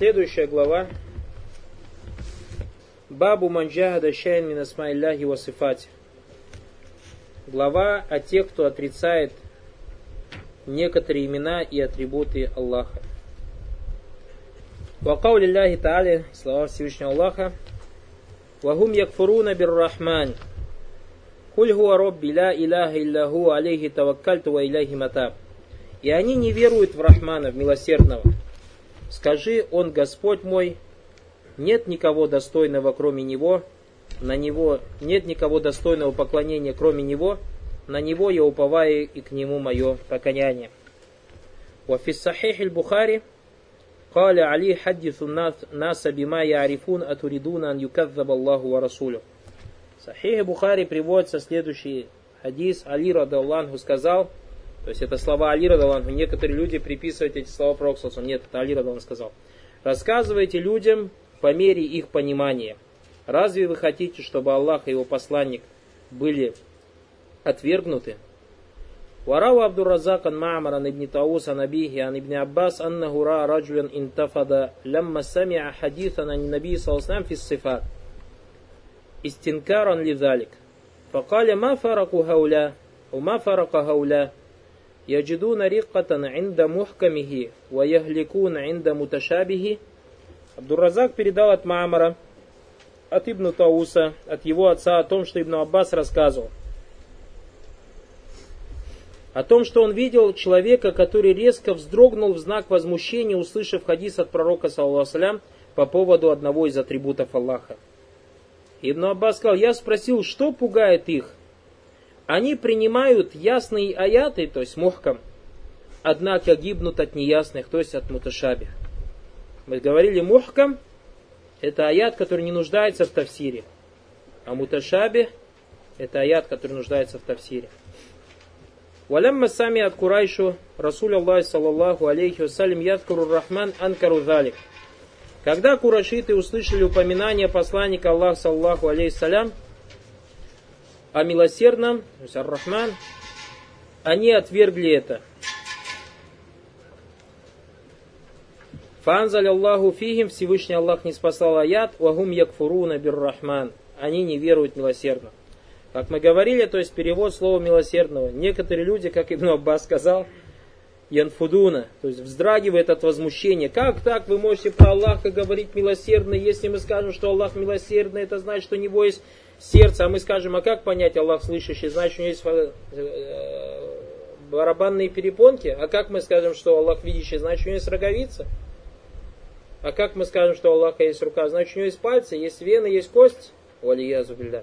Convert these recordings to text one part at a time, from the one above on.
Следующая глава. Бабу манджахада шайн мин асмаилляхи ва сифати. Глава о тех, кто отрицает некоторые имена и атрибуты Аллаха. Вакаули Аллахи Та'али, слова Всевышнего Аллаха, Вагум якфуруна бир рахман. Куль хуа робби ла иляха илляху алейхи таваккальту ва иляхи матаб. И они не веруют в Рахмана, в милосердного. Скажи, он Господь мой, нет никого достойного, кроме Него, на Него нет никого достойного поклонения, кроме Него, на Него я уповаю и к Нему мое покаяние. وفي الصحيح البخاري قال علي حدث الناس بما يعرفون أتريدون أن يكذب الله ورسوله Сахих Бухари приводится следующий хадис. Али Радаллаху сказал, то есть это слова Али Радаллаху, некоторые люди приписывают эти слова Пророку Нет, это Али Радаллаху сказал. Рассказывайте людям по мере их понимания. Разве вы хотите, чтобы Аллах и его посланник были отвергнуты? وروى عبد الرزاق عن معمر عن ابن طاووس عن أبيه عن ابن عباس أنه رأى رجلا انتفض لما سمع حديثا عن النبي صلى الله عليه وسلم في الصفات استنكارا لذلك فقال ما فرق هؤلاء وما فرق هؤلاء يجدون رقة عند محكمه ويهلكون عند متشابه Абдурразак передал от Маамара, от Ибн Тауса, от его отца о том, что Ибн Аббас рассказывал. О том, что он видел человека, который резко вздрогнул в знак возмущения, услышав хадис от пророка, саллаху по поводу одного из атрибутов Аллаха. Ибн Аббас сказал, я спросил, что пугает их? Они принимают ясные аяты, то есть мухкам, однако гибнут от неясных, то есть от муташабих. Мы говорили, мухкам – это аят, который не нуждается в тавсире. А муташабих – это аят, который нуждается в тавсире. Валямма сами от Курайшу, Расуль Аллах, саллаллаху алейхи вассалям, ядкуру рахман анкару залик. Когда курашиты услышали упоминание посланника Аллах, саллаху алейхиссалям, о милосердном, то есть ар-Рахман, они отвергли это. Фанзаль Аллаху фихим, Всевышний Аллах не спасал аят, вагум якфуруна бир-Рахман. Они не веруют милосердно. Как мы говорили, то есть перевод слова милосердного. Некоторые люди, как Ибн Аббас сказал, янфудуна, то есть вздрагивает от возмущения. Как так вы можете про Аллаха говорить милосердный, если мы скажем, что Аллах милосердный, это значит, что у него есть сердце, а мы скажем, а как понять Аллах слышащий, значит, у него есть э, барабанные перепонки, а как мы скажем, что Аллах видящий, значит, у него есть роговица? А как мы скажем, что у Аллаха есть рука? Значит, у него есть пальцы, есть вены, есть кость? Валиязу билля.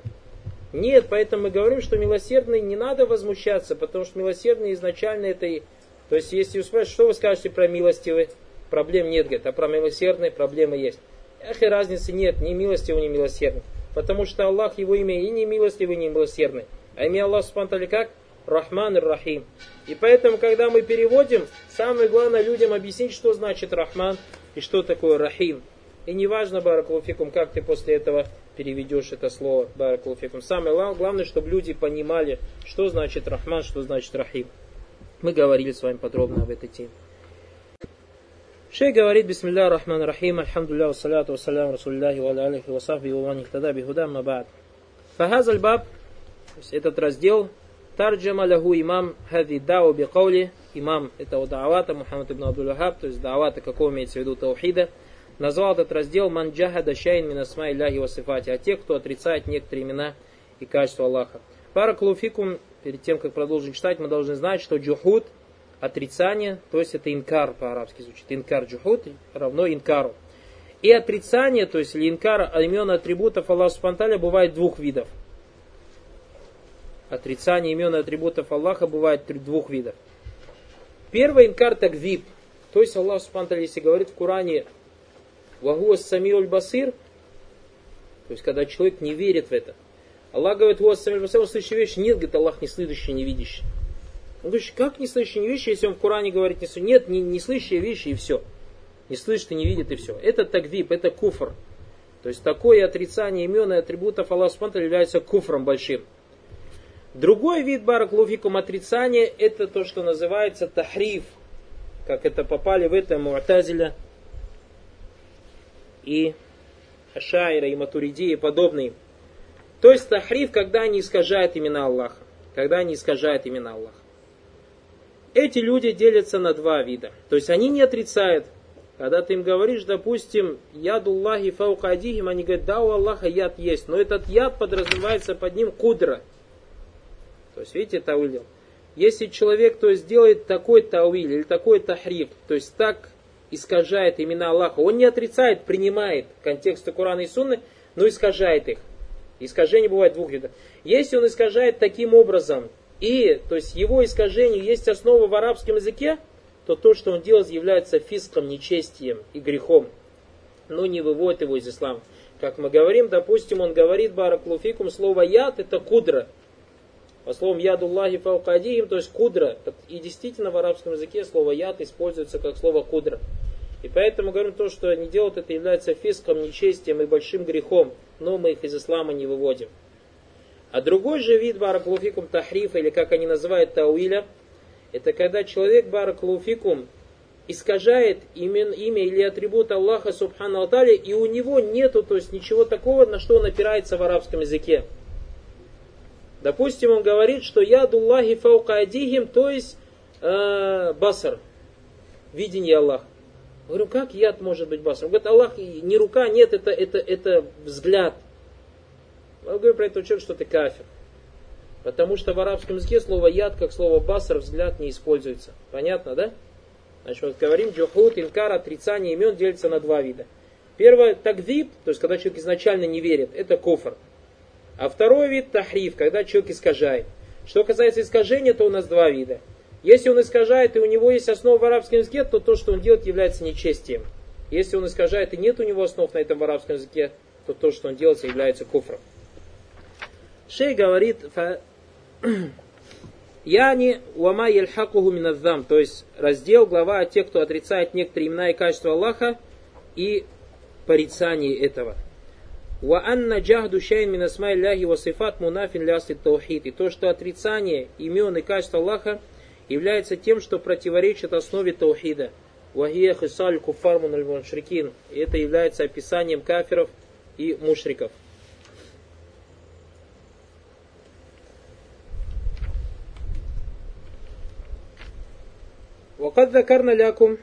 Нет, поэтому мы говорим, что милосердный не надо возмущаться, потому что милосердный изначально это и... То есть, если вы спрашиваете, что вы скажете про милостивый, проблем нет, говорит, а про милосердный проблемы есть. Эх, и разницы нет, ни милостивый, ни милосердный. Потому что Аллах, его имя и не милостивый, и не милосердный. А имя Аллах, спантали как? Рахман и Рахим. И поэтому, когда мы переводим, самое главное людям объяснить, что значит Рахман и что такое Рахим. И не важно, Баракулуфикум, как ты после этого переведешь это слово, Баракулуфикум. Самое главное, чтобы люди понимали, что значит Рахман, что значит Рахим. Мы говорили с вами подробно об этой теме. Шей говорит, бисмилля рахман рахим, альхамдулилля, вассаляту вассалям, расулляхи, ва алихи, ва сахби, ва ваних тада, бихуда, мабад. Фахаз баб этот раздел, тарджама лаху имам хади дау би каули, имам этого даавата, Мухаммад ибн Абдул то есть даавата, какого имеется в виду таухида, назвал этот раздел манджахада шайн мин асма илляхи васифати, а те, кто отрицает некоторые имена и качества Аллаха. Пара клуфикум, перед тем, как продолжим читать, мы должны знать, что джухуд, отрицание, то есть это инкар по-арабски звучит. Инкар джухуд равно инкару. И отрицание, то есть или инкар имен атрибутов Аллаха Субтитры бывает двух видов. Отрицание имен атрибутов Аллаха бывает двух видов. Первый инкар таквиб. То есть Аллах Субтитры, если говорит в Коране Вагуас самиуль басир, то есть когда человек не верит в это. Аллах говорит, вот самиуль басир, он слышащий вещи. Нет, говорит, Аллах не слышащий, не видящий. Он говорит, как не слышащий, не видящий, если он в Коране говорит не? Нет, не, не слышащие вещи и все. Не слышит и не видит и все. Это таквип, это куфр. То есть такое отрицание имен и атрибутов Аллаха Субтитры является куфром большим. Другой вид бараклуфикум отрицания это то, что называется тахриф, как это попали в это муатазиля, и Ашайра, и Матуриди, и подобные. То есть тахриф, когда они искажают имена Аллаха. Когда они искажают имена Аллаха. Эти люди делятся на два вида. То есть они не отрицают. Когда ты им говоришь, допустим, ядуллахи фаука адихим, они говорят, да, у Аллаха яд есть. Но этот яд подразумевается под ним кудра. То есть, видите, тауиль. Если человек то есть, делает такой тауиль или такой тахриф, то есть так искажает имена Аллаха, он не отрицает, принимает контексты Корана и Сунны, но искажает их. Искажение бывает двух видов. Если он искажает таким образом, и то есть его искажению есть основа в арабском языке, то то, что он делает, является фиском, нечестием и грехом, но не выводит его из ислама. Как мы говорим, допустим, он говорит бараклуфикум, слово яд это кудра. По словам ядуллахи фаукадиим, то есть кудра. И действительно в арабском языке слово яд используется как слово кудра. И поэтому говорим то, что они делают, это является фиском, нечестием и большим грехом, но мы их из ислама не выводим. А другой же вид бараклуфикум тахрифа, или как они называют тауиля, это когда человек бараклуфикум искажает имя, имя или атрибут Аллаха Субхану Атали, и у него нету, то есть ничего такого, на что он опирается в арабском языке. Допустим, он говорит, что ядуллахи фаука адихим, то есть э, басар, видение Аллаха. Я говорю, как яд может быть басар? Он говорит, Аллах не рука, нет, это, это, это взгляд. Я говорю про этого человека, что ты кафир. Потому что в арабском языке слово яд, как слово басар, взгляд не используется. Понятно, да? Значит, вот говорим, джухут, инкар, отрицание имен делится на два вида. Первое, тагдиб, то есть когда человек изначально не верит, это кофр. А второй вид, тахриф, когда человек искажает. Что касается искажения, то у нас два вида. Если он искажает, и у него есть основа в арабском языке, то то, что он делает, является нечестием. Если он искажает, и нет у него основ на этом арабском языке, то то, что он делает, является куфром. Шей говорит, Яни уама ельхакуху миназзам, то есть раздел, глава о тех, кто отрицает некоторые имена и качества Аллаха и порицание этого. Ва анна джахду шайн мин асмай ва сифат мунафин лясли таухид. И то, что отрицание имен и качества Аллаха является тем, что противоречит основе таухида. Вахия хисаль куфар муншрикин. И это является описанием кафиров и мушриков. وقد ذكرنا لكم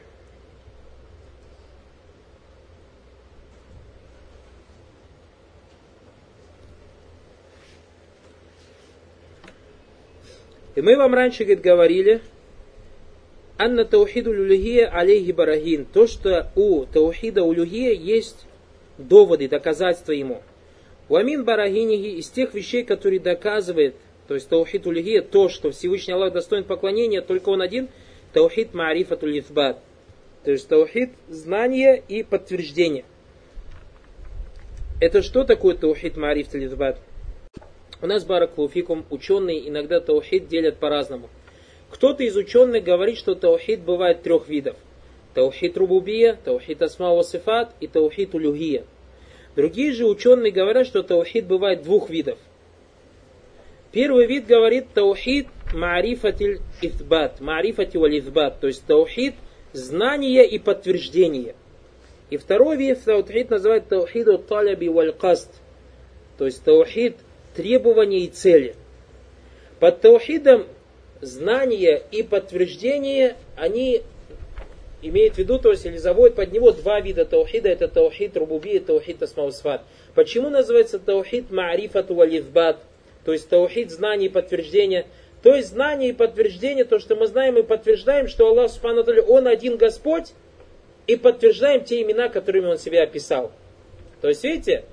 И мы вам раньше, говорит, говорили, Анна таухиду люлюхия алейхи барагин. То, что у таухида улюхия есть доводы, доказательства ему. Уамин барагинихи из тех вещей, которые доказывает, то есть таухид улюхия, то, что Всевышний Аллах достоин поклонения, только он один – таухид маарифатуль ифбат. То есть таухид знание и подтверждение. Это что такое таухид маарифатуль ифбат? У нас баракулуфикум ученые иногда таухид делят по-разному. Кто-то из ученых говорит, что таухид бывает трех видов. Таухид рубубия, таухид асма сифат и таухид улюхия. Другие же ученые говорят, что таухид бывает двух видов. Первый вид говорит таухид маарифатиль ифбат, маарифати валь ифбат, то есть таухид знание и подтверждение. И второй вид таухид называют таухиду таляби валь каст, то есть таухид требования и цели. Под таухидом знание и подтверждение, они имеют в виду, то есть или заводят под него два вида таухида, это таухид рубуби и таухид асмаусфат. Почему называется таухид маарифату валифбат, то есть таухид знание и подтверждение – то есть знание и подтверждение, то, что мы знаем и подтверждаем, что Аллах Субхану Он один Господь, и подтверждаем те имена, которыми Он себя описал. То есть, видите,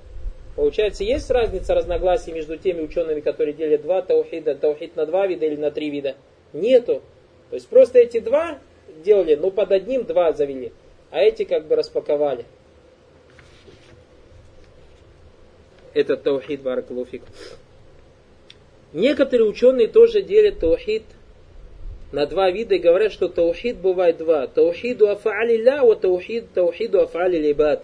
получается, есть разница разногласий между теми учеными, которые делят два таухида, таухид на два вида или на три вида? Нету. То есть просто эти два делали, ну под одним два завели, а эти как бы распаковали. Это таухид баракалуфик. Некоторые ученые тоже делят таухид на два вида и говорят, что таухид бывает два. Таухиду афали ля, а таухид, таухиду афали либад.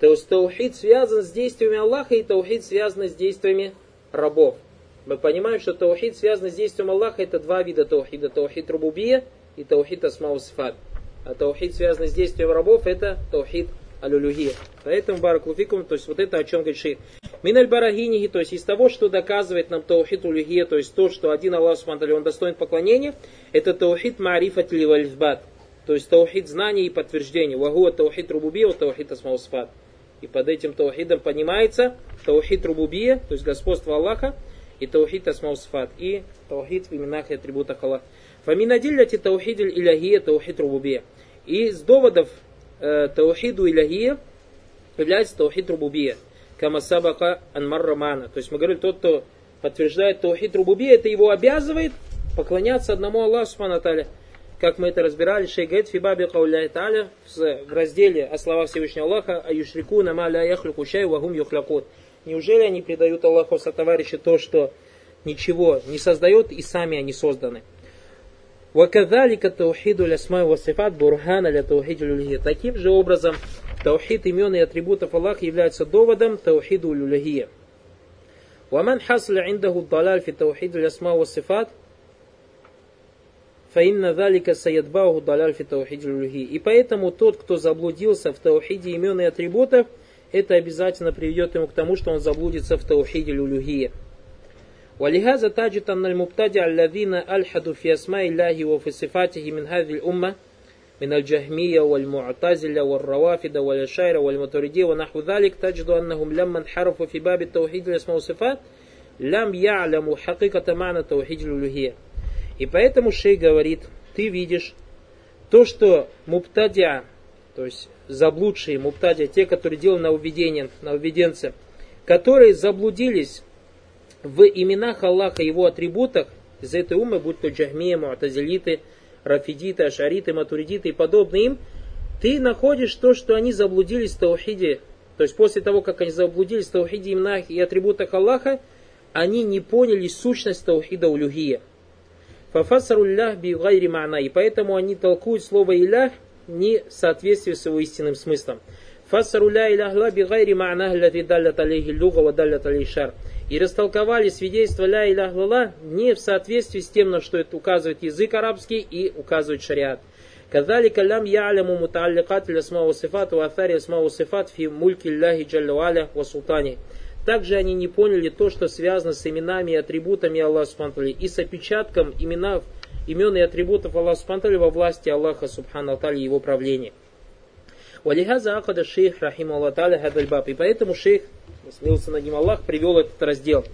То есть таухид связан с действиями Аллаха и таухид связан с действиями рабов. Мы понимаем, что таухид связан с действием Аллаха, это два вида таухида. Таухид рубубия и таухид асмаусфат. А таухид связан с действием рабов, это таухид алюлюхия. Поэтому баракулуфикум, то есть вот это о чем говорит шейх. Миналь барагинихи, то есть из того, что доказывает нам таухид улюхия, то есть то, что один Аллах Субтитры, он достоин поклонения, это таухид маарифат вальфбат. То есть таухид знаний и подтверждения. Вагуа таухид рубубия, таухид асмаусфат. И под этим таухидом понимается таухид рубубия, то есть господство Аллаха, и таухид асмаусфат, и таухид в именах и атрибутах Аллаха. Фаминадилляти таухид иляхия таухид рубубия. И из доводов таухиду иляхия является таухид рубубия. Кама сабака анмаррамана. То есть мы говорили, тот, кто подтверждает таухид рубубия, это его обязывает поклоняться одному Аллаху Субхану как мы это разбирали, шейх говорит, фибаби кауля таля, в разделе о словах Всевышнего Аллаха, а юшрику на маля яхлюку шай вагум юхлякут. Неужели они предают Аллаху со товарища то, что ничего не создает и сами они созданы? وكذلك توحيد الأسماء والصفات برهانا لتوحيد الألوهية. Таким же образом, таухид имен и атрибутов Аллаха является доводом таухиду улюхия. ومن حصل عنده الضلال في توحيد الأسماء والصفات Фаинна залика саядбауху даляль фи таухиди И поэтому тот, кто заблудился в таухиде имен и атрибутов, это обязательно приведет ему к тому, что он заблудится в таухиде люлюхия. ولهذا تجد أن المبتدع الذين ألحدوا في أسماء الله وفي صفاته من هذه الأمة من الجهمية والمعتزلة والروافد والأشاعرة والماتريدية ونحو ذلك تجد أنهم لما انحرفوا في باب التوحيد الأسماء والصفات لم يعلموا حقيقة معنى توحيد الألوهية и поэтому шей говорит, ты видишь то, что муптадия, то есть заблудшие муптадия, те, которые делали нововведение, нововведенцы, которые заблудились в именах Аллаха, его атрибутах, из этой умы, будь то джахмия, муатазилиты, рафидиты, ашариты, матуридиты и подобные им, ты находишь то, что они заблудились в таухиде, то есть после того, как они заблудились в таухиде именах и атрибутах Аллаха, они не поняли сущность таухида улюхия. Фафасару лях би гайри. И поэтому они толкуют слово илях не в соответствии с его истинным смыслом. Фассару ля илях би гайри ма'на лати даллят алейхи люга ва даллят шар. И растолковали свидетельство ля илях ла не в соответствии с тем, на что это указывает язык арабский и указывает шариат. كذلك لم يعلموا متعلقات الأسماء والصفات وآثار الأسماء والصفات في ملك الله جل وعلا وسلطانه. Также они не поняли то, что связано с именами и атрибутами Аллаха Субхану и с опечатком имена, имен и атрибутов Аллаха Субхану во власти Аллаха Субхану и его правления. Валихаза Акада шейх Рахим Аллах Хадальбаб. И поэтому шейх, смелся над ним Аллах, привел этот раздел.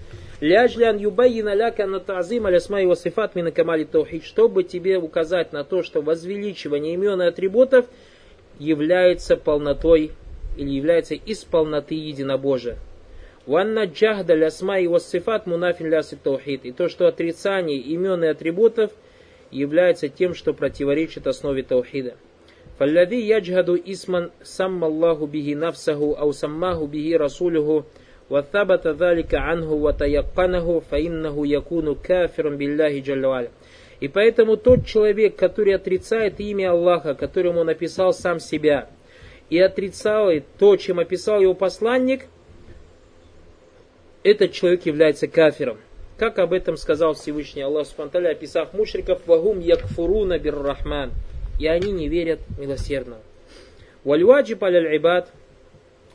Ляжлян юбайина ляка на тазим алясма его сифат мина камали таухид, чтобы тебе указать на то, что возвеличивание имен и атрибутов является полнотой или является из полноты единобожия. Ванна джахда лясма и сифат мунафин ляси таухид. И то, что отрицание имен и атрибутов является тем, что противоречит основе таухида. فالذي يجهد اسما سمى الله به نفسه أو سماه به رسوله وثبت ذلك عنه وتيقنه فإنه يكون كافرا بالله جل وعلا. И поэтому тот человек, который отрицает имя Аллаха, которому он написал сам себя, и отрицает то, чем описал его посланник, этот человек является кафиром. Как об этом сказал Всевышний Аллах Субтитры, описав мушриков, «Вагум якфуруна бир рахман» и они не верят милосердного. Вальваджиб аль-ибад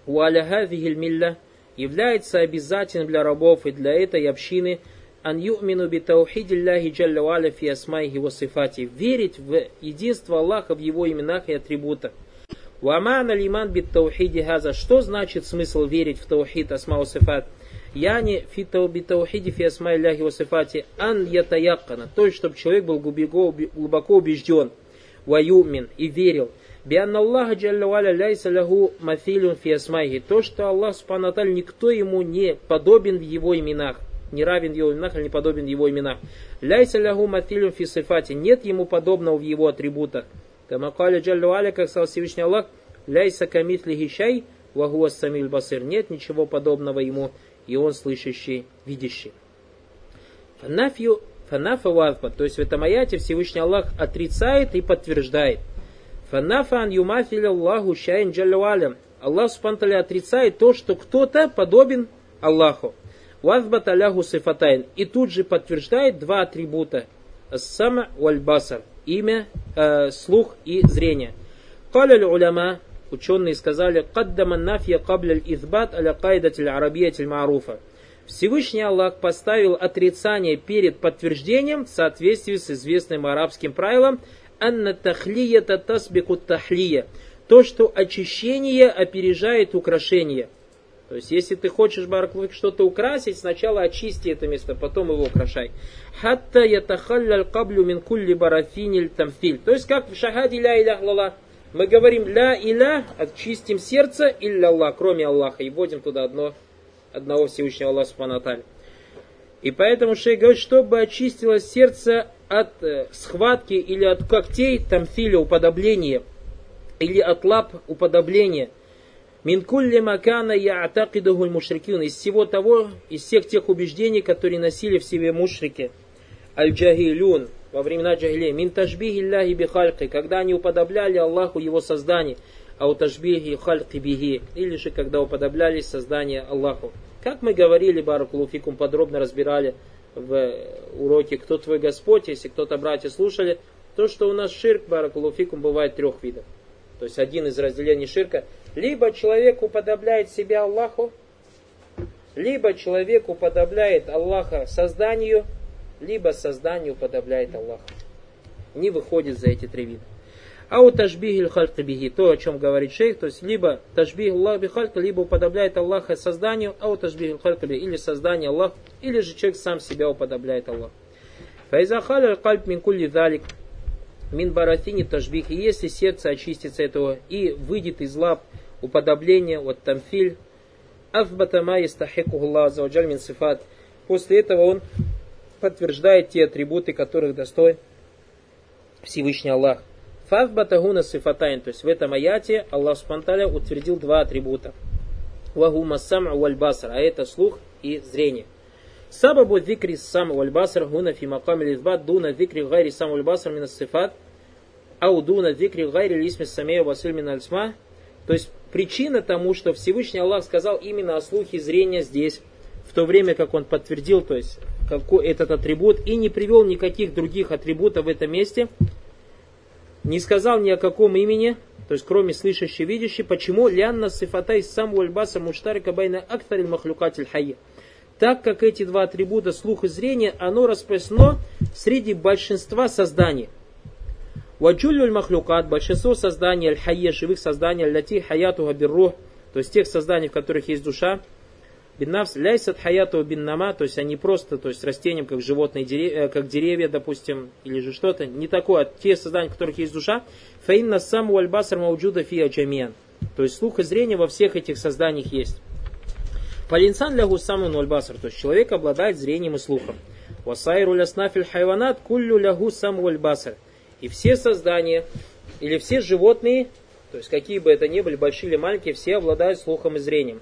милля является обязательным для рабов и для этой общины ан ю'мину би таухидилляхи джалля валя фи асмайхи ва сифати верить в единство Аллаха в его именах и атрибутах. Вамана лиман бит таухиди хаза. Что значит смысл верить в таухид асма сифат? Яни фитауби таухиди фи асма Илляхи васифати ан ятаяккана. То есть, чтобы человек был глубоко, глубоко убежден, ваюмин и верил. Биан Аллаха джалля валя ляйса лаху мафилюн фи асмайхи. То, что Аллах субхану никто ему не подобен в его именах. Не равен его именах или не подобен его именах. Ляйса ляху мафилюн фи сифати. Нет ему подобного в его атрибутах. Камакаля джалля валя, как сказал Всевышний Аллах, ляйса камитли хищай, вахуа самиль басир. Нет ничего подобного ему и он слышащий, видящий. Фанафью, фанафа вазба, то есть в этом аяте Всевышний Аллах отрицает и подтверждает. Фанафа ан юмафиль Аллаху шайн джалюалям. Аллах Субтитры отрицает то, что кто-то подобен Аллаху. Вазбат аляху сифатайн. И тут же подтверждает два атрибута. Сама валь басар. Имя, э, слух и зрение. Каля уляма ученые сказали «Каддама нафья кабля избат аля кайдатель арабиятель маруфа». Всевышний Аллах поставил отрицание перед подтверждением в соответствии с известным арабским правилом «Анна тахлията тасбику тахлия» то, что очищение опережает украшение. То есть, если ты хочешь, Бараклук, что-то украсить, сначала очисти это место, потом его украшай. Хатта ятахалляль каблю мин кулли барафиниль тамфиль. То есть, как в шахаде ля илях. Мы говорим ля иля, очистим сердце, илля Аллах, кроме Аллаха, и вводим туда одно, одного Всевышнего Аллаха Субхану И поэтому шейх говорит, чтобы очистилось сердце от э, схватки или от когтей, тамфиля, уподобления – или от лап уподобления. Мин кулли макана я'такидухуль мушрикин. Из всего того, из всех тех убеждений, которые носили в себе мушрики. Аль-джахилюн. Во времена джахилия. Мин тажбихи Аллахи бихальки. Когда они уподобляли Аллаху его создание. А у тажбихи хальки. Или же когда уподоблялись создание Аллаху. Как мы говорили, Баракулуфикум, подробно разбирали в уроке «Кто твой Господь?», если кто-то братья слушали, то, что у нас ширк, Баракулуфикум, бывает трех видов. То есть один из разделений ширка. Либо человек уподобляет себя Аллаху, либо человек уподобляет Аллаха созданию, либо создание уподобляет Аллаху. Не выходит за эти три вида. А у тажбихиль халька биги, то, о чем говорит шейх, то есть либо тажбих Аллах бихалька, либо уподобляет Аллаха созданию, а у тажбихиль халька биги, или создание Аллах, или же человек сам себя уподобляет Аллаху. Файзахаля кальп мин кулли залик, мин баратини тажбих, и если сердце очистится этого и выйдет из лап уподобления, вот тамфиль, афбатама истахикуху Аллах мин сифат, после этого он подтверждает те атрибуты, которых достоин Всевышний Аллах. Фавбатагуна сифатайн, то есть в этом аяте Аллах Субтитры утвердил два атрибута. Вагума сам вальбасар, а это слух и зрение. Сабабу викри сам вальбасар гуна фи макам лизбат дуна викри гайри сам вальбасар мина сифат ау дуна викри гайри лисми самея василь мин альсма. То есть причина тому, что Всевышний Аллах сказал именно о слухе зрения здесь, в то время как он подтвердил, то есть какой этот атрибут, и не привел никаких других атрибутов в этом месте, не сказал ни о каком имени, то есть кроме слышащий, видящий, почему лянна сифатай сам вальбаса муштарика байна актариль махлюкатель хайя так как эти два атрибута, слух и зрение, оно распространено среди большинства созданий. Ваджулюль махлюкат, большинство созданий, аль-хайе, живых созданий, аль-лати хаяту габиррух, то есть тех созданий, в которых есть душа, биннавс, ляйсат хаяту биннама, то есть они просто, то есть растениям, как животные, деревья, э, как деревья, допустим, или же что-то, не такое, а те создания, в которых есть душа, фаинна саму альбасар мауджуда фия джамиан. То есть слух и зрение во всех этих созданиях есть. Фалинсан лягу самый нольбасар, то есть человек обладает зрением и слухом. Васайру ляснафиль хайванат куллю лягу сам басар. И все создания, или все животные, то есть какие бы это ни были, большие или маленькие, все обладают слухом и зрением.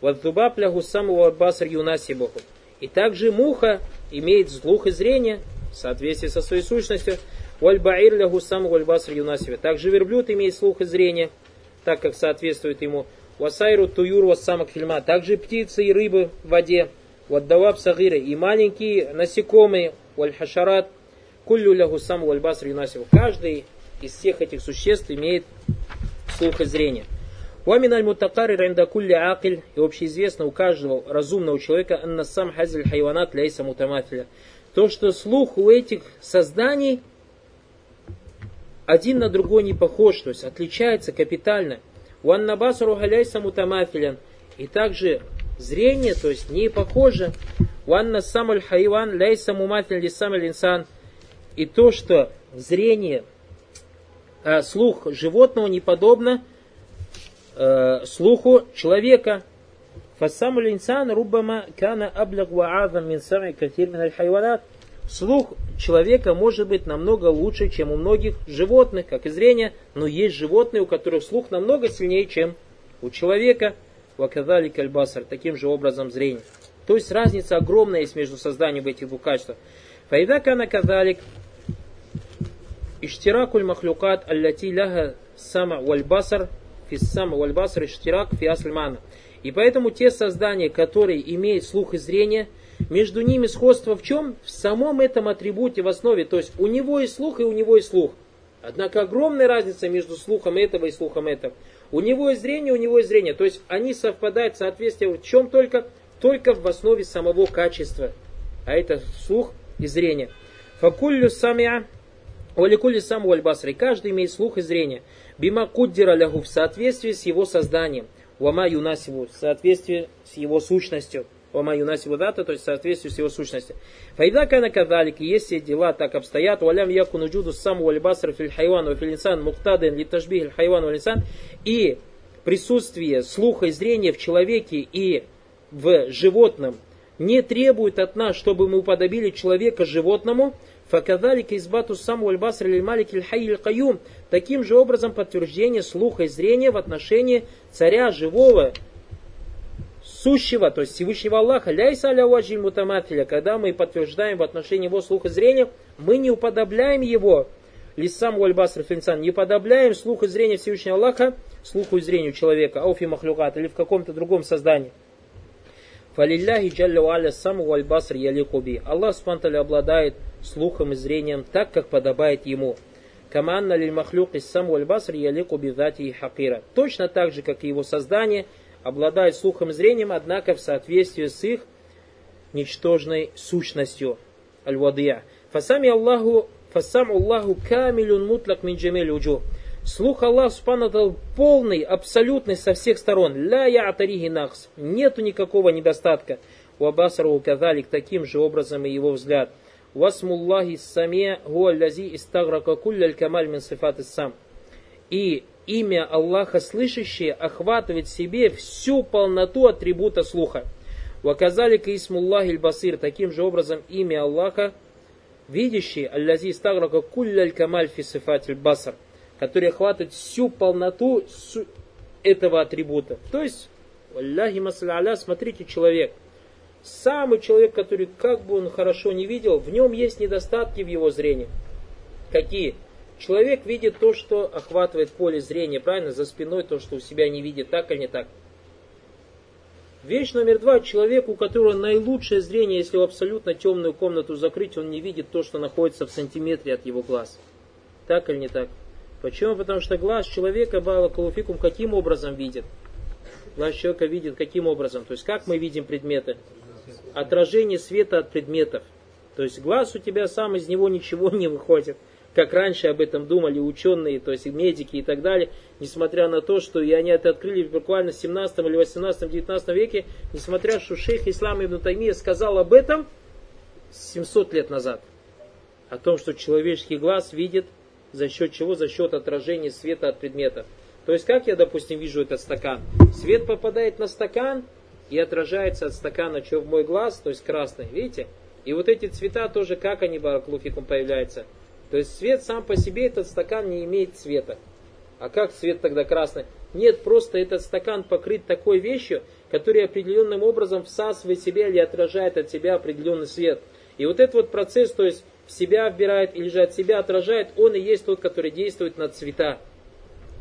Вадзубаб лягу сам басар юнасибуху. И также муха имеет слух и зрение в соответствии со своей сущностью. Вальбаир лягу сам басар юнасибе. Также верблюд имеет слух и зрение, так как соответствует ему. Васайру туюр вассамак фильма. Также птицы и рыбы в воде. Ваддаваб сагиры. И маленькие насекомые. Вальхашарат. Куллю лягу сам вальбаср юнасив. Каждый из всех этих существ имеет слух и зрение. Уамин аль мутакари ранда кулли акиль. И общеизвестно у каждого разумного человека анна сам хазиль хайванат ляйса мутаматиля. То, что слух у этих созданий один на другой не похож, то есть отличается капитально – Уанна басару галяйса мутамафилян. И также зрение, то есть не похоже. Уанна самаль хайван ляйса мумафиль лисамаль инсан. И то, что зрение, э, слух животного не подобно э, слуху человека. Фасамаль инсан рубама кана аблаг ва азам мин сами катир хайванат. Слух человека может быть намного лучше, чем у многих животных, как и зрение, но есть животные, у которых слух намного сильнее, чем у человека. Ваказали кальбасар, таким же образом зрение. То есть разница огромная есть между созданием этих двух качеств. Файда кана казалик иштиракуль махлюкат аллати ляха сама вальбасар фис сама вальбасар иштирак фиасльмана. И поэтому те создания, которые имеют слух и зрение – между ними сходство в чем? В самом этом атрибуте в основе. То есть у него есть слух и у него есть слух. Однако огромная разница между слухом этого и слухом этого. У него есть зрение, у него есть зрение. То есть они совпадают, соответствие в чем только? Только в основе самого качества. А это слух и зрение. Факуллю самиа Валикули сам вальбасри. Каждый имеет слух и зрение. Бима куддира лягу в соответствии с его созданием. Вама юнасиву в соответствии с его сущностью. Вама юнасиву дата, то есть в соответствии с его сущностью. Файда кана кадалик, если дела так обстоят, валям яку нуджуду сам вальбасри филь хайван ва фильинсан тажбих хайван валинсан. И присутствие слуха и зрения в человеке и в животном не требует от нас, чтобы мы уподобили человека животному, Факадалика избату сам вальбаср или малик каюм. Таким же образом подтверждение слуха и зрения в отношении царя живого, сущего, то есть Всевышнего Аллаха, ляйса аля мутаматиля, когда мы подтверждаем в отношении его слуха и зрения, мы не уподобляем его, лисам вальбаср финсан, не подобляем слух и зрение Всевышнего Аллаха слуху и зрению человека, ауфи махлюкат, или в каком-то другом создании. Фалилляхи джалля ва'аля саму вальбаср яликуби. Аллах спантали обладает слухом и зрением так, как подобает ему. Каманна лиль махлюк из саму вальбаср яликуби дати и хакира. Точно так же, как и его создание, обладает слухом и зрением, однако в соответствии с их ничтожной сущностью. Аль-Вадия. Фасами Аллаху, фасам Аллаху камилюн мутлак мин джамиль Слух Аллаха Субхану полный, абсолютный со всех сторон. Ля я атариги нахс. Нету никакого недостатка. У Абасару казалик таким же образом и его взгляд. Васмуллахи саме гуаллязи истаграка кулляль камаль мин сифат сам. И имя Аллаха слышащее охватывает в себе всю полноту атрибута слуха. Ваказалика исмуллахи басир. Таким же образом имя Аллаха видящий аллази истаграка кулляль камаль фи сифат басар который охватывает всю полноту этого атрибута. То есть, Аллахи масаля, смотрите, человек, самый человек, который как бы он хорошо не видел, в нем есть недостатки в его зрении. Какие? Человек видит то, что охватывает поле зрения, правильно, за спиной то, что у себя не видит, так или не так. Вещь номер два. Человек, у которого наилучшее зрение, если в абсолютно темную комнату закрыть, он не видит то, что находится в сантиметре от его глаз. Так или не так? Почему? Потому что глаз человека, Балакалуфикум, каким образом видит? Глаз человека видит каким образом? То есть как мы видим предметы? Отражение света от предметов. То есть глаз у тебя сам, из него ничего не выходит. Как раньше об этом думали ученые, то есть медики и так далее, несмотря на то, что и они это открыли буквально в 17 или 18 19 веке, несмотря что шейх Ислам Ибн Таймия сказал об этом 700 лет назад. О том, что человеческий глаз видит за счет чего? За счет отражения света от предмета. То есть, как я, допустим, вижу этот стакан? Свет попадает на стакан и отражается от стакана, что в мой глаз, то есть красный, видите? И вот эти цвета тоже, как они, бараклуфикум, появляются? То есть свет сам по себе, этот стакан не имеет цвета. А как цвет тогда красный? Нет, просто этот стакан покрыт такой вещью, которая определенным образом всасывает себя или отражает от себя определенный свет. И вот этот вот процесс, то есть себя вбирает или же от себя отражает, он и есть тот, который действует на цвета.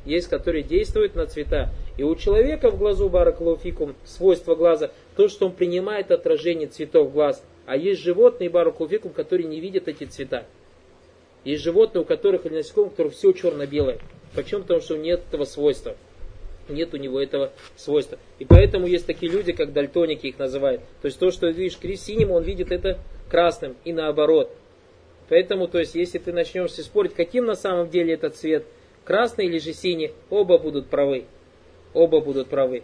Есть, который действует на цвета. И у человека в глазу бараклауфикум свойство глаза, то, что он принимает отражение цветов глаз. А есть животные бараклауфикум, которые не видят эти цвета. Есть животные, у которых или насекомых, у которых все черно-белое. Почему? Потому что нет этого свойства. Нет у него этого свойства. И поэтому есть такие люди, как дальтоники их называют. То есть то, что видишь синим, он видит это красным. И наоборот. Поэтому, то есть, если ты начнешь спорить, каким на самом деле этот цвет, красный или же синий, оба будут правы. Оба будут правы.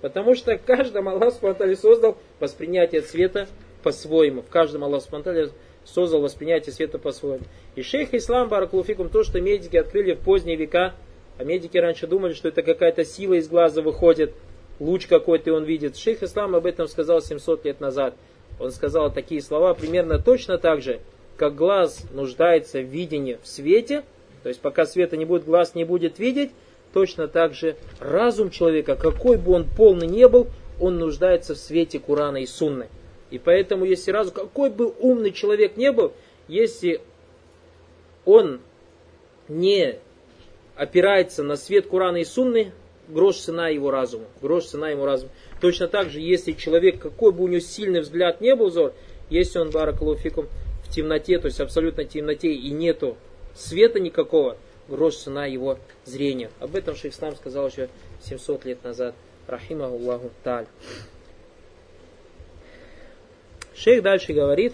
Потому что каждому Аллах Субтитры создал воспринятие цвета по-своему. В каждом Аллах Субтитры создал воспринятие света по-своему. И шейх Ислам Баракулуфикум, то, что медики открыли в поздние века, а медики раньше думали, что это какая-то сила из глаза выходит, луч какой-то он видит. Шейх Ислам об этом сказал 700 лет назад. Он сказал такие слова примерно точно так же, как глаз нуждается в видении в свете, то есть пока света не будет, глаз не будет видеть, точно так же разум человека, какой бы он полный не был, он нуждается в свете Курана и Сунны. И поэтому, если разум, какой бы умный человек не был, если он не опирается на свет Курана и Сунны, грош цена его разуму. Грош цена ему разуму. Точно так же, если человек, какой бы у него сильный взгляд не был взор, если он, баракалуфикум, темноте, то есть абсолютно темноте и нету света никакого, грош цена его зрения. Об этом шейх Ислам сказал еще 700 лет назад. Рахима Аллаху Таль. Шейх дальше говорит,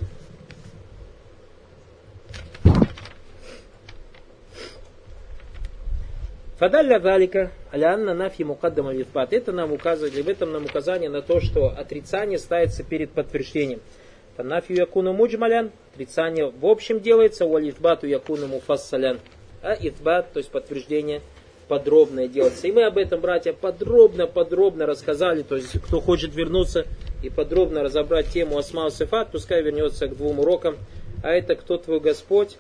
Фадалля Далика, Алянна Нафи Мукаддама Витпат. Это нам указывает, в этом нам указание на то, что отрицание ставится перед подтверждением. Фанафию якуну муджмалян, отрицание в общем делается, у алифбату якуну муфассалян. А ифбат, то есть подтверждение подробное делается. И мы об этом, братья, подробно-подробно рассказали. То есть, кто хочет вернуться и подробно разобрать тему Асмау Сифат, пускай вернется к двум урокам. А это кто твой Господь?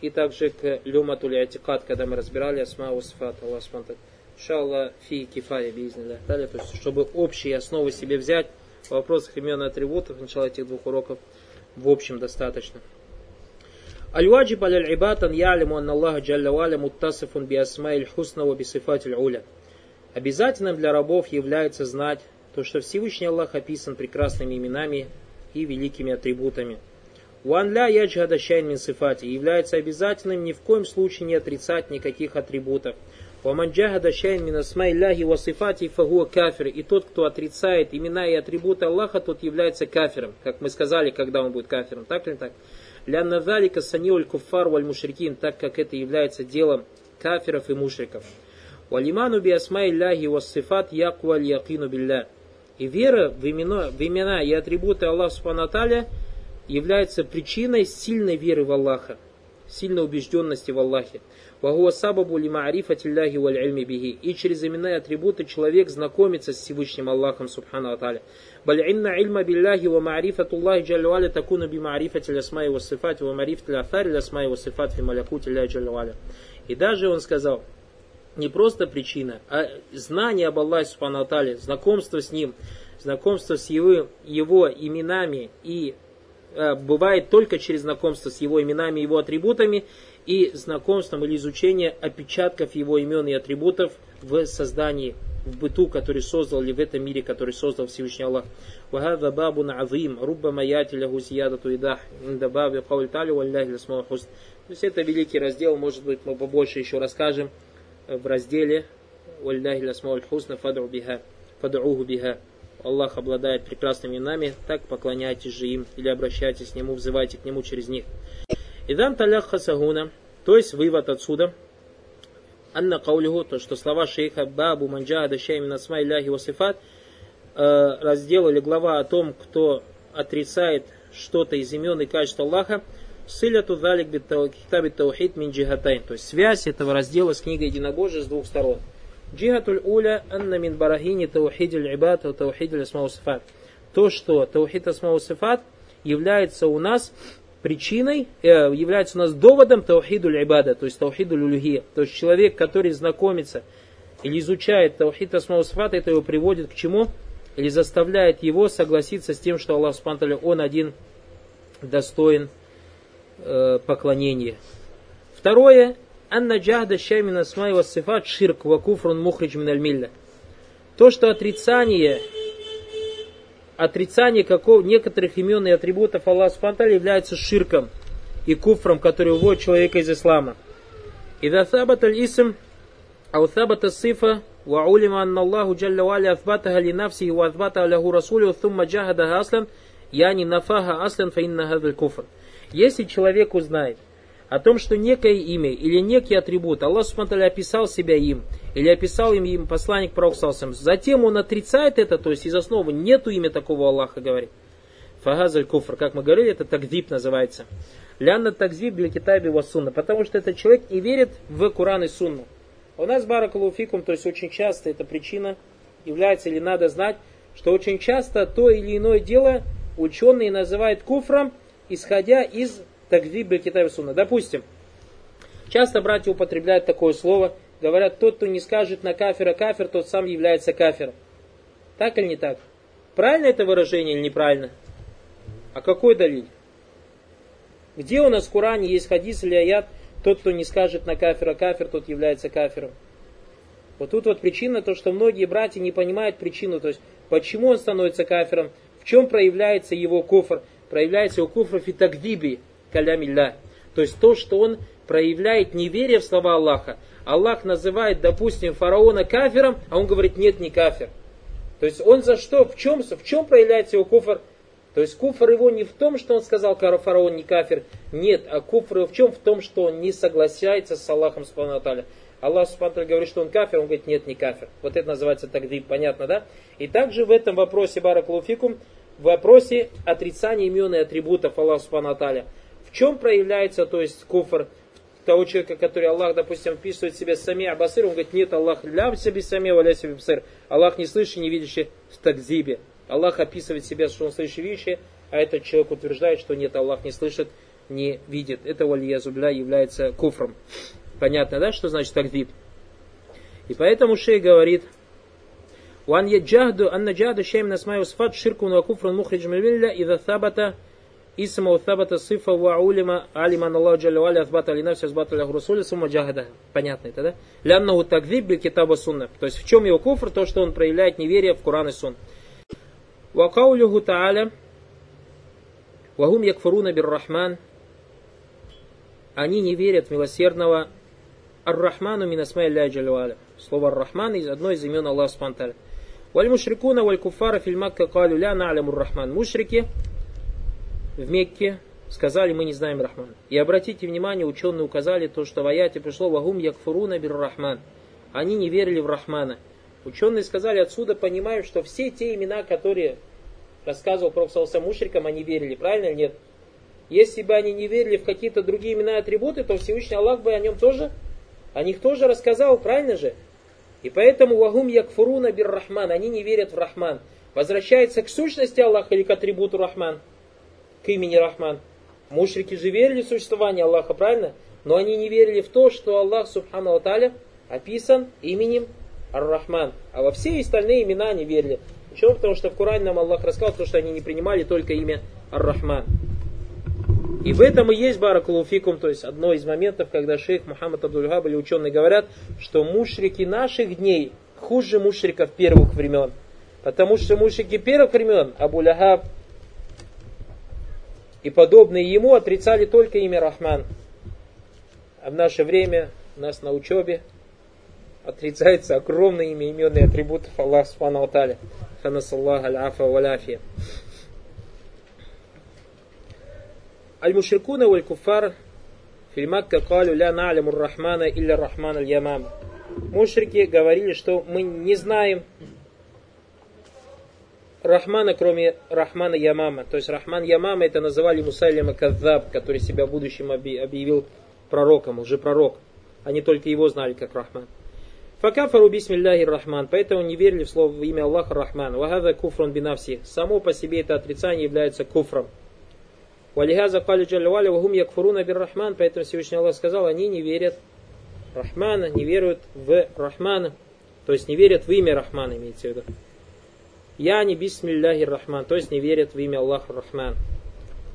И также к Люматуль Атикат, когда мы разбирали Асмау Сифат. Аллах. Иншаллах, фи кифая бизнес. То есть, чтобы общие основы себе взять в вопросах имен и атрибутов, начала этих двух уроков, в общем достаточно. Аль-ваджиб аль-ибад ан ялиму ан Аллаха джалля валя муттасифун би асмаиль хусна ва би сифатиль уля. Обязательным для рабов является знать то, что Всевышний Аллах описан прекрасными именами и великими атрибутами. Уан ля яджхада шайн мин сифати является обязательным ни в коем случае не отрицать никаких атрибутов. Мин асмаилляхи ва сифати фагуа кафир. И тот, кто отрицает имена и атрибуты Аллаха, тот является кафиром. Как мы сказали, когда он будет кафиром. Так или так? Лянна залика саниуль куффар валь мушрикин, так как это является делом кафиров и мушриков. Валиману би асмай ляхи вассифат яква якину билля. И вера в имена, в имена и атрибуты Аллаха Субхану является причиной сильной веры в Аллаха, сильной убежденности в Аллахе. Вагуа сабабу лима арифатилляхи валь альми бихи. И через имена и атрибуты человек знакомится с Всевышним Аллахом, субхану аталя. Баль инна ильма билляхи ва маарифатуллахи джалюаля такуна би маарифатилля смай ва сифат ва маарифатилля афарилля смай ва сифат фи малякутилля джалюаля. И даже он сказал, не просто причина, а знание об Аллахе, субхану аталя, знакомство с ним, знакомство с его, его именами и бывает только через знакомство с Его именами и Его атрибутами и знакомством или изучение опечатков Его имен и атрибутов в создании в быту, который создал, или в этом мире, который создал Всевышний Аллах. وهذا باب عظيم ربما ياتي له زيادة إيضاح عند باب قول تعالى والله الأسماء الحسنى. То есть это великий раздел, может быть мы побольше еще расскажем в разделе والله الأسماء الحسنى فادعوا بها فادعوه بها. Аллах обладает прекрасными именами, так поклоняйтесь же им или обращайтесь к Нему, взывайте к Нему через них. Идан талях хасагуна, то есть вывод отсюда, Анна каулиху, то что слова шейха Бабу Манджада Шеймин Асма Иляхи Васифат, э, раздел или глава о том, кто отрицает что-то из имен и качеств Аллаха, Сыляту залик китаби таухид мин джихатайн. То есть связь этого раздела с книгой единобожия с двух сторон. Джихатуль уля анна мин барахини таухидиль ибад таухидиль асмау сифат. То, что таухид асмау сифат является у нас причиной, э, является у нас доводом таухиду ибада, то есть таухиду улюхия. То есть человек, который знакомится или изучает таухид асмаусфат, это его приводит к чему? Или заставляет его согласиться с тем, что Аллах Субтитры, Он один достоин э, поклонения. Второе, анна джахда шаймин асмай вассифат ширк ва куфрун мухридж мин То, что отрицание отрицание какого, некоторых имен и атрибутов Аллаха Субтитры является ширком и куфром, который уводит человека из ислама. إذا ثبت الاسم أو ثبت الصفة وعلم أن الله جل وعلا أثبتها لنفسه وأثبتها له رسوله ثم جاهدها أصلا يعني نفاها أصلا فإن هذا الكفر. Если человек узнает, о том, что некое имя или некий атрибут Аллах Субтитры описал себя им, или описал им, им посланник Пророк затем он отрицает это, то есть из основы нету имя такого Аллаха, говорит. Фагазаль куфр, как мы говорили, это такзиб называется. Лянна такзиб для китаби васунна, потому что этот человек не верит в Куран и Сунну. У нас баракалуфикум, то есть очень часто эта причина является или надо знать, что очень часто то или иное дело ученые называют куфром, исходя из Тагдиб Китай Сунна. Допустим, часто братья употребляют такое слово, говорят, тот, кто не скажет на кафира кафир, тот сам является кафиром. Так или не так? Правильно это выражение или неправильно? А какой далиль? Где у нас в Коране есть хадис или аят, тот, кто не скажет на кафира кафир, тот является кафиром. Вот тут вот причина, то, что многие братья не понимают причину, то есть почему он становится кафиром, в чем проявляется его куфр, проявляется его куфр фитагдиби, калямилля. То есть то, что он проявляет неверие в слова Аллаха, Аллах называет, допустим, фараона кафиром, а он говорит, нет, не кафир. То есть он за что, в чем, в чем проявляется его куфр? То есть куфр его не в том, что он сказал, фараон не кафир, нет, а куфр его в чем? В том, что он не соглашается с Аллахом Субхану Аллах Субхану говорит, что он кафир, он говорит, нет, не кафир. Вот это называется тагдиб, понятно, да? И также в этом вопросе, Баракулуфикум, в вопросе отрицания имен и атрибутов Аллаха Субхану В чем проявляется, то есть, куфр того человека, который Аллах, допустим, описывает себя сами Абасыр, он говорит, нет, Аллах ля себе сами, валя себе бсыр. Аллах не слышит, не видящий в такзибе. Аллах описывает себя, что он слышит видящий, а этот человек утверждает, что нет, Аллах не слышит, не видит. Это валия зубля является куфром. Понятно, да, что значит такдиб? И поэтому шей говорит, وأن يجهد أن جهد شيء من أسماء وصفات شرك وكفر مخرج من الملة إذا ثبت اسم وثبت صفة وعلم علم أن الله جل وعلا أثبت لنفسه أثبت له رسول ثم جاهده. Понятно это, да? لأنه تكذيب بالكتاب والسنة. То есть в чем его куфр? То, что он проявляет неверие в Коран и Сун. وقوله تعالى وهم يكفرون بالرحمن Они не верят в милосердного Ар-Рахману минасмай Аллах Джалюаля. Слово Ар-Рахман из одной из имен Аллаха Субтитры. Валь мушрикуна валь куфара филь Макка калю ля на'ляму Рахман. Мушрики в Мекке сказали, мы не знаем Рахман. И обратите внимание, ученые указали то, что в аяте пришло вагум якфуруна бир Рахман. Они не верили в Рахмана. Ученые сказали, отсюда понимают, что все те имена, которые рассказывал Пророк мушрикам, они верили. Правильно или нет? Если бы они не верили в какие-то другие имена и атрибуты, то Всевышний Аллах бы о нем тоже о них тоже рассказал, правильно же? И поэтому вагум якфуруна бир рахман, они не верят в рахман. Возвращается к сущности Аллаха или к атрибуту рахман, к имени рахман. Мушрики же верили в существование Аллаха, правильно? Но они не верили в то, что Аллах, субхану Аталя, описан именем Ар-Рахман. А во все остальные имена они верили. Почему? Потому что в Коране нам Аллах рассказал, то, что они не принимали только имя Ар-Рахман. И в этом и есть баракулуфикум, то есть одно из моментов, когда шейх Мухаммад Абдульгаб или ученые говорят, что мушрики наших дней хуже мушриков первых времен. Потому что мушрики первых времен, Абу Лахаб и подобные ему отрицали только имя Рахман. А в наше время у нас на учебе отрицается огромное имя имен и атрибутов Аллаха Субхану Аталя. Ханасаллах аль-афа валяфия. Аль-Мушрикуна валь-Куфар фильмакка калю ля на'ляму рахмана илля рахман аль-Ямам. Мушрики говорили, что мы не знаем Рахмана, кроме Рахмана Ямама. То есть Рахман Ямама это называли Мусайлима Кадзаб, который себя будущим объявил пророком, уже пророк. Они только его знали как Рахман. Факафару бисмилляхи рахман, поэтому не верили в слово в имя Аллаха Рахман. Вагада куфрун бинавси. Само по себе это отрицание является куфром. Валихаза кали джалвали вагум якфуруна бир рахман, поэтому Всевышний Аллах сказал, они не верят в Рахмана, не веруют в Рахмана, то есть не верят в имя Рахмана, имеется в виду. Я не бисмилляхи рахман, то есть не верят в имя Аллаха Рахман.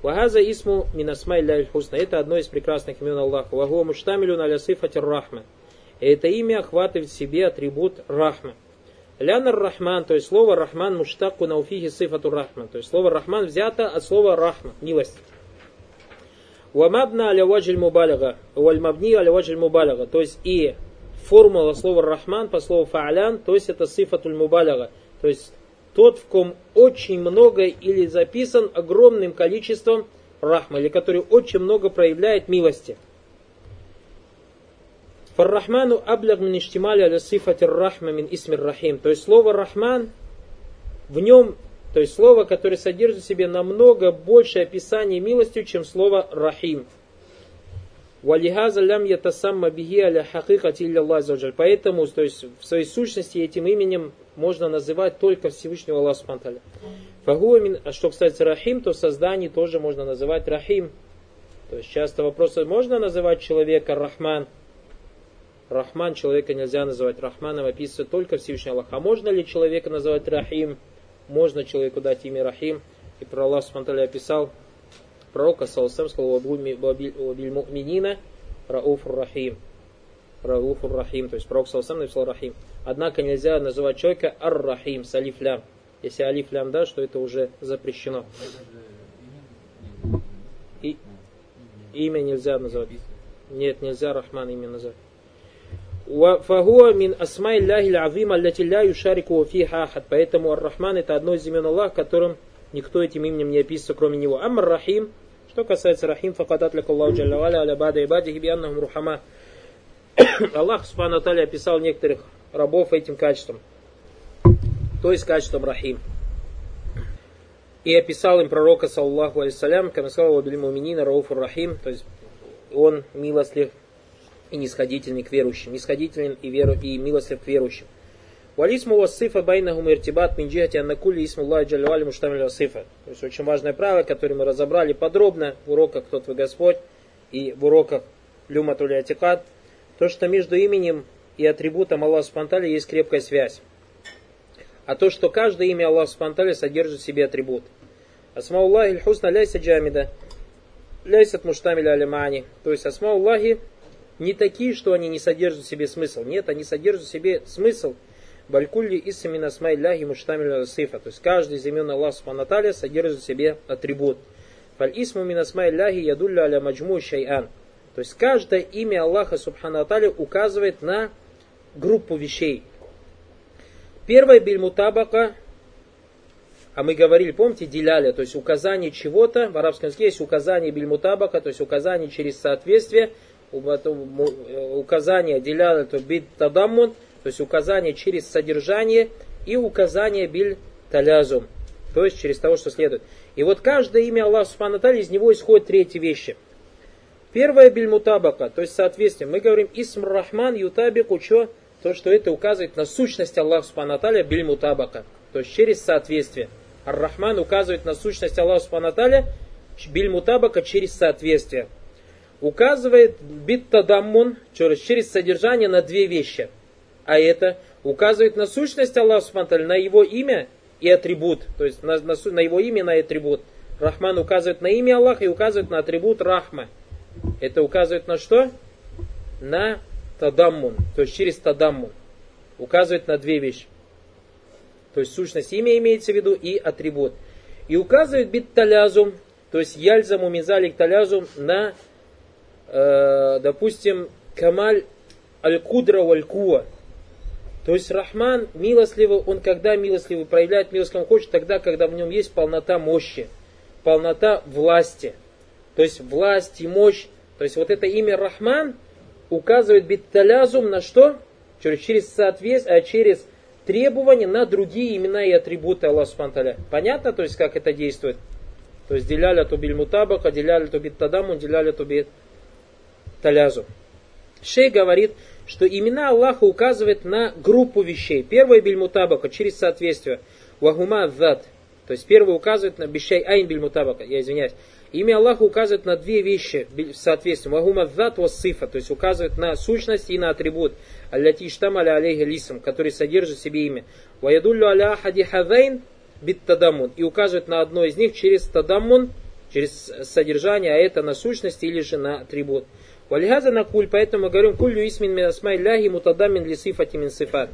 Вагаза исму минасма хусна. Это одно из прекрасных имен Аллаха. Вагуа муштамилю на сифати рахма. Это имя охватывает в себе атрибут рахма. Лянар Рахман, то есть слово Рахман муштаку науфихи сифату Рахман. То есть слово Рахман взято от слова Рахма, милость. Вамабна аля ваджиль мубалага, вальмабни аля ваджиль мубалага. То есть и формула слова Рахман по слову Фаалян, то есть это сифатуль мубалага. То есть тот, в ком очень много или записан огромным количеством рахма, или который очень много проявляет милости. Фаррахману аблаг мин иштимали аля сифати рахма мин исмир рахим. То есть слово рахман, в нем, то есть слово, которое содержит в себе намного больше описания милостью, чем слово рахим. Валихаза лям ятасамма бихи аля хакикати илля Поэтому, то есть в своей сущности этим именем можно называть только Всевышнего Аллаха Субтитры. Фагуамин, а что кстати Рахим, то в создании тоже можно называть Рахим. То есть часто вопросы, можно называть человека Рахман? Рахман человека нельзя называть Рахманом, описывает только Всевышний Аллах. А можно ли человека называть Рахим? Можно человеку дать имя Рахим. И про Аллах Субтитры описал пророка, салсам, сказал, Минина Рауфур Рахим. Рауфур Рахим, то есть пророк салсам написал Рахим. Однако нельзя называть человека Ар-Рахим с алиф лям. Если алиф лям да, что это уже запрещено. И, имя нельзя называть. Нет, нельзя Рахман имя назвать. Фагуа мин асмай ляхи азима ля юшарику фиха ахад. Поэтому Ар-Рахман это одно из имен Аллаха, которым никто этим именем не описывается, кроме него. Амр Рахим, что касается Рахим, факадат ляк Аллаху джалла валя аля бада ибадихи би аннахум рухама. Аллах, субхану аталя, описал некоторых рабов этим качеством. То есть качеством Рахим. И описал им пророка, саллаху алейсалям, как сказал, вабиль муминина рауфур рахим, то есть он милостлив и нисходительный к верующим, нисходителен и, веру, и милостлив к верующим. Валисму васифа байнахум иртибат мин джихати аннакули исму Аллахи джалвали муштамиль васифа. То есть очень важное правило, которое мы разобрали подробно в уроках «Кто твой Господь» и в уроках «Люматули атикат». То, что между именем и атрибутом Аллаха Субтитры есть крепкая связь. А то, что каждое имя Аллаха Субтитры содержит в себе атрибут. Асмауллахи хусна ляйса джамида, ляйсат муштамиля алимани. То есть Асмауллахи не такие, что они не содержат в себе смысл. Нет, они содержат в себе смысл. Балькулли исамин асмай ляхи муштамиля сифа. То есть каждый из имен Аллаха Субтитры содержит в себе атрибут. Фаль исму мин асмай ляхи ядулля аля маджму шайан. То есть каждое имя Аллаха Субхану Аталя указывает на группу вещей. Первое бильмутабака, а мы говорили, помните, деляля, то есть указание чего-то, в арабском языке есть указание бильмутабака, то есть указание через соответствие, указание деляля, то бит тадаммун, то есть указание через содержание и указание биль талязум, то есть через того, что следует. И вот каждое имя Аллаха Субхану из него исходят третьи вещи – Первое бильмутабака, то есть соответствие. Мы говорим исм рахман ютабику, что? То, что это указывает на сущность Аллаха Субхану бильмутабака, то есть через соответствие. Ар-Рахман указывает на сущность Аллаха Субхану бильмутабака через соответствие. Указывает биттадаммун, через содержание на две вещи. А это указывает на сущность Аллаха Субхану на его имя и атрибут, то есть на, на, на его имя на атрибут. Рахман указывает на имя Аллаха и указывает на атрибут Рахма. Это указывает на что? На тадаммун, то есть через тадаммун. Указывает на две вещи. То есть сущность имя имеется в виду и атрибут. И указывает бит талязум, то есть яльзаму мизалик талязум на, э, допустим, камаль аль-кудра валь-куа. То есть Рахман милостливый, он когда милостливый, проявляет милость кому хочет, тогда, когда в нем есть полнота мощи, полнота власти – то есть власть и мощь. То есть вот это имя Рахман указывает битталязум на что? Через, соответствие, а через требования на другие имена и атрибуты Аллаха Субтитры. Понятно, то есть как это действует? То есть деляля то биль мутабака, деляля то бит тадаму, деляля то бит талязу. Шей говорит, что имена Аллаха указывают на группу вещей. Первое биль мутабака через соответствие. Вагума зад. То есть первый указывает на бишай айн биль мутабака. Я извиняюсь. Имя Аллаха указывает на две вещи в соответствии. Вагума зат сифа, то есть указывает на сущность и на атрибут. Алляти штамаля алейхи лисам, который содержит в себе имя. Ваядуллю аля хади хазайн бит тадамун. И указывает на одно из них через тадамун, через содержание, а это на сущность или же на атрибут. Валихаза на куль, поэтому мы говорим, кулю исмин мин асмай ляхи мутадамин ли сифати мин сифат.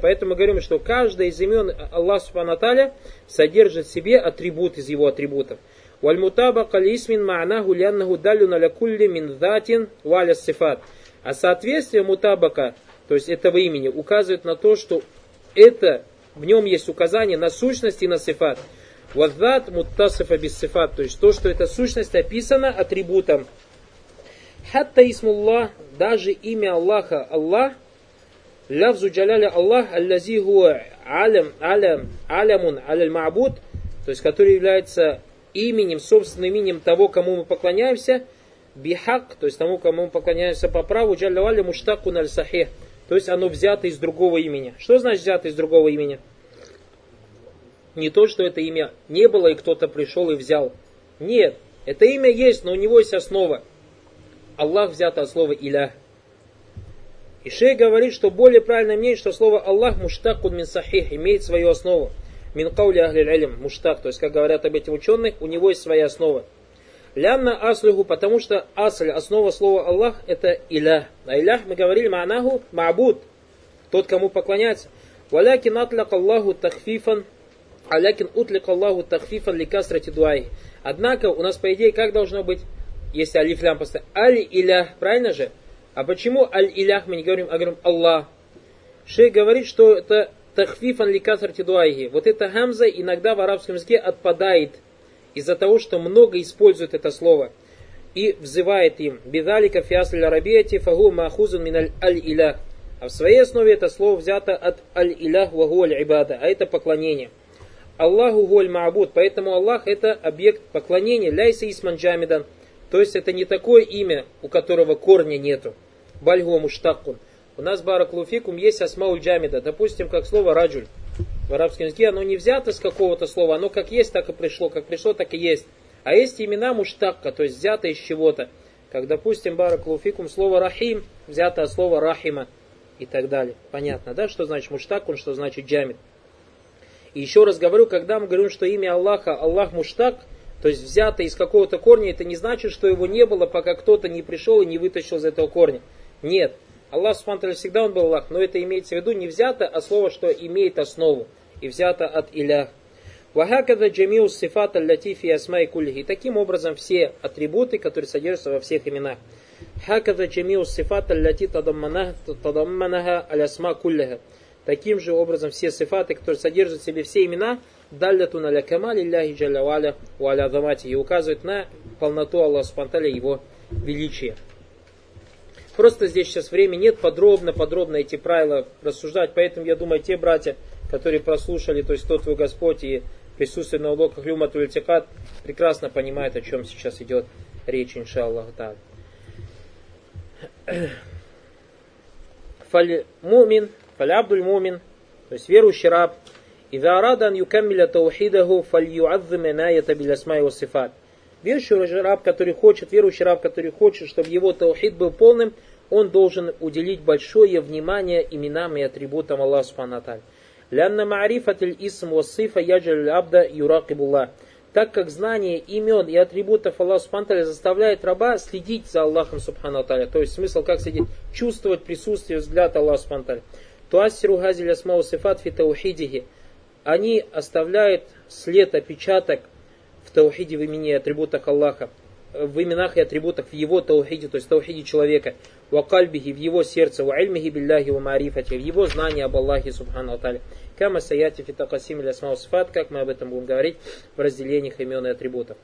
Поэтому мы говорим, что каждое из имен Аллаха Субхану содержит в себе атрибут из его атрибутов. Вальмутабака лисмин ма'наху ляннаху далю на кулли мин датин валя сифат. А соответствие мутабака, то есть этого имени, указывает на то, что это, в нем есть указание на сущность и на сифат. Ваддат муттасифа без сифат, то есть то, что эта сущность описана атрибутом. Хатта исмуллах, даже имя Аллаха, Аллах, лавзу джаляля Аллах, аллази хуа алям, алям, алямун, аляль ма'буд, то есть который является именем, собственным именем того, кому мы поклоняемся, бихак, то есть тому, кому мы поклоняемся по праву, джаллавали муштаку наль сахих, то есть оно взято из другого имени. Что значит взято из другого имени? Не то, что это имя не было, и кто-то пришел и взял. Нет, это имя есть, но у него есть основа. Аллах взято от слова «иля». И шей говорит, что более правильное мнение, что слово Аллах муштакун мин сахих имеет свою основу. Мин каули ахли илм, муштак, то есть, как говорят об этих ученых, у него есть своя основа. Лянна аслюху, потому что асль, основа слова Аллах, это илях. А илях, мы говорили, ма'наху, ма'буд, тот, кому поклоняется. Валякин атлак Аллаху тахфифан, алякин утлик Аллаху тахфифан ликасрати дуай. Однако, у нас, по идее, как должно быть? Если алифлям поставить, аль-илях, правильно же? А почему аль-илях мы не говорим, а говорим Аллах? Шейх говорит, что это тахфифан ликасар тидуайги. Вот эта гамза иногда в арабском языке отпадает из-за того, что много используют это слово и взывает им. Бидалика фиасль арабияти фагу махузун мин аль-илях. А в своей основе это слово взято от аль-илях вагу аль-ибада, а это поклонение. Аллаху голь маабуд, поэтому Аллах это объект поклонения, ляйса исман джамидан. То есть это не такое имя, у которого корня нету. Бальгу муштакун. У нас бараклуфикум есть асмауль джамида, допустим, как слово раджуль. В арабском языке оно не взято с какого-то слова, оно как есть, так и пришло, как пришло, так и есть. А есть имена муштакка, то есть взято из чего-то. Как, допустим, бараклуфикум, слово рахим взято от слова рахима и так далее. Понятно, да, что значит муштак, он что значит джамид. И еще раз говорю, когда мы говорим, что имя Аллаха Аллах муштак, то есть взято из какого-то корня, это не значит, что его не было, пока кто-то не пришел и не вытащил из этого корня. Нет. Аллах Субхану всегда он был Аллах, но это имеется в виду не взято, а слово, что имеет основу. И взято от Илях. Вахакада джамиус сифат аль-латифи асмай кульхи. Таким образом все атрибуты, которые содержатся во всех именах. Хакада джамиус сифат аль-лати тадамманаха аль-асма кулляха. Таким же образом все сифаты, которые содержат в себе все имена, даллятун аля камали ляхи джалля валя валя и указывают на полноту Аллаха Субтитры его величия. Просто здесь сейчас времени нет подробно-подробно эти правила рассуждать, поэтому я думаю, те братья, которые прослушали, то есть тот твой Господь и присутствуют на уроках Люма Тулитикат, прекрасно понимают, о чем сейчас идет речь, иншаллах. Фаль мумин, фаль абдуль мумин, то есть верующий раб, إذا أراد أن يكمل توحيده فليعظم عناية بالأسماء والصفات. Верующий раб, который хочет, верующий раб, который хочет, чтобы его таухид был полным, он должен уделить большое внимание именам и атрибутам Аллаха Субхану Лянна маарифатиль исм вассифа яджаль абда юракибуллах. Так как знание имен и атрибутов Аллаха Субхану заставляет раба следить за Аллахом Субхану То есть смысл как следить? Чувствовать присутствие взгляд Аллаха Субхану Туассиру газиль асмау сифат фи таухидихи они оставляют след, опечаток в таухиде в имени и атрибутах Аллаха, в именах и атрибутах в его таухиде, то есть таухиде человека, в кальбихи, в его сердце, в альмихи билляхи, в марифате, в его знании об Аллахе, субхану аталя. Кама саяти фитакасим или сфат, как мы об этом будем говорить в разделениях имен и атрибутов.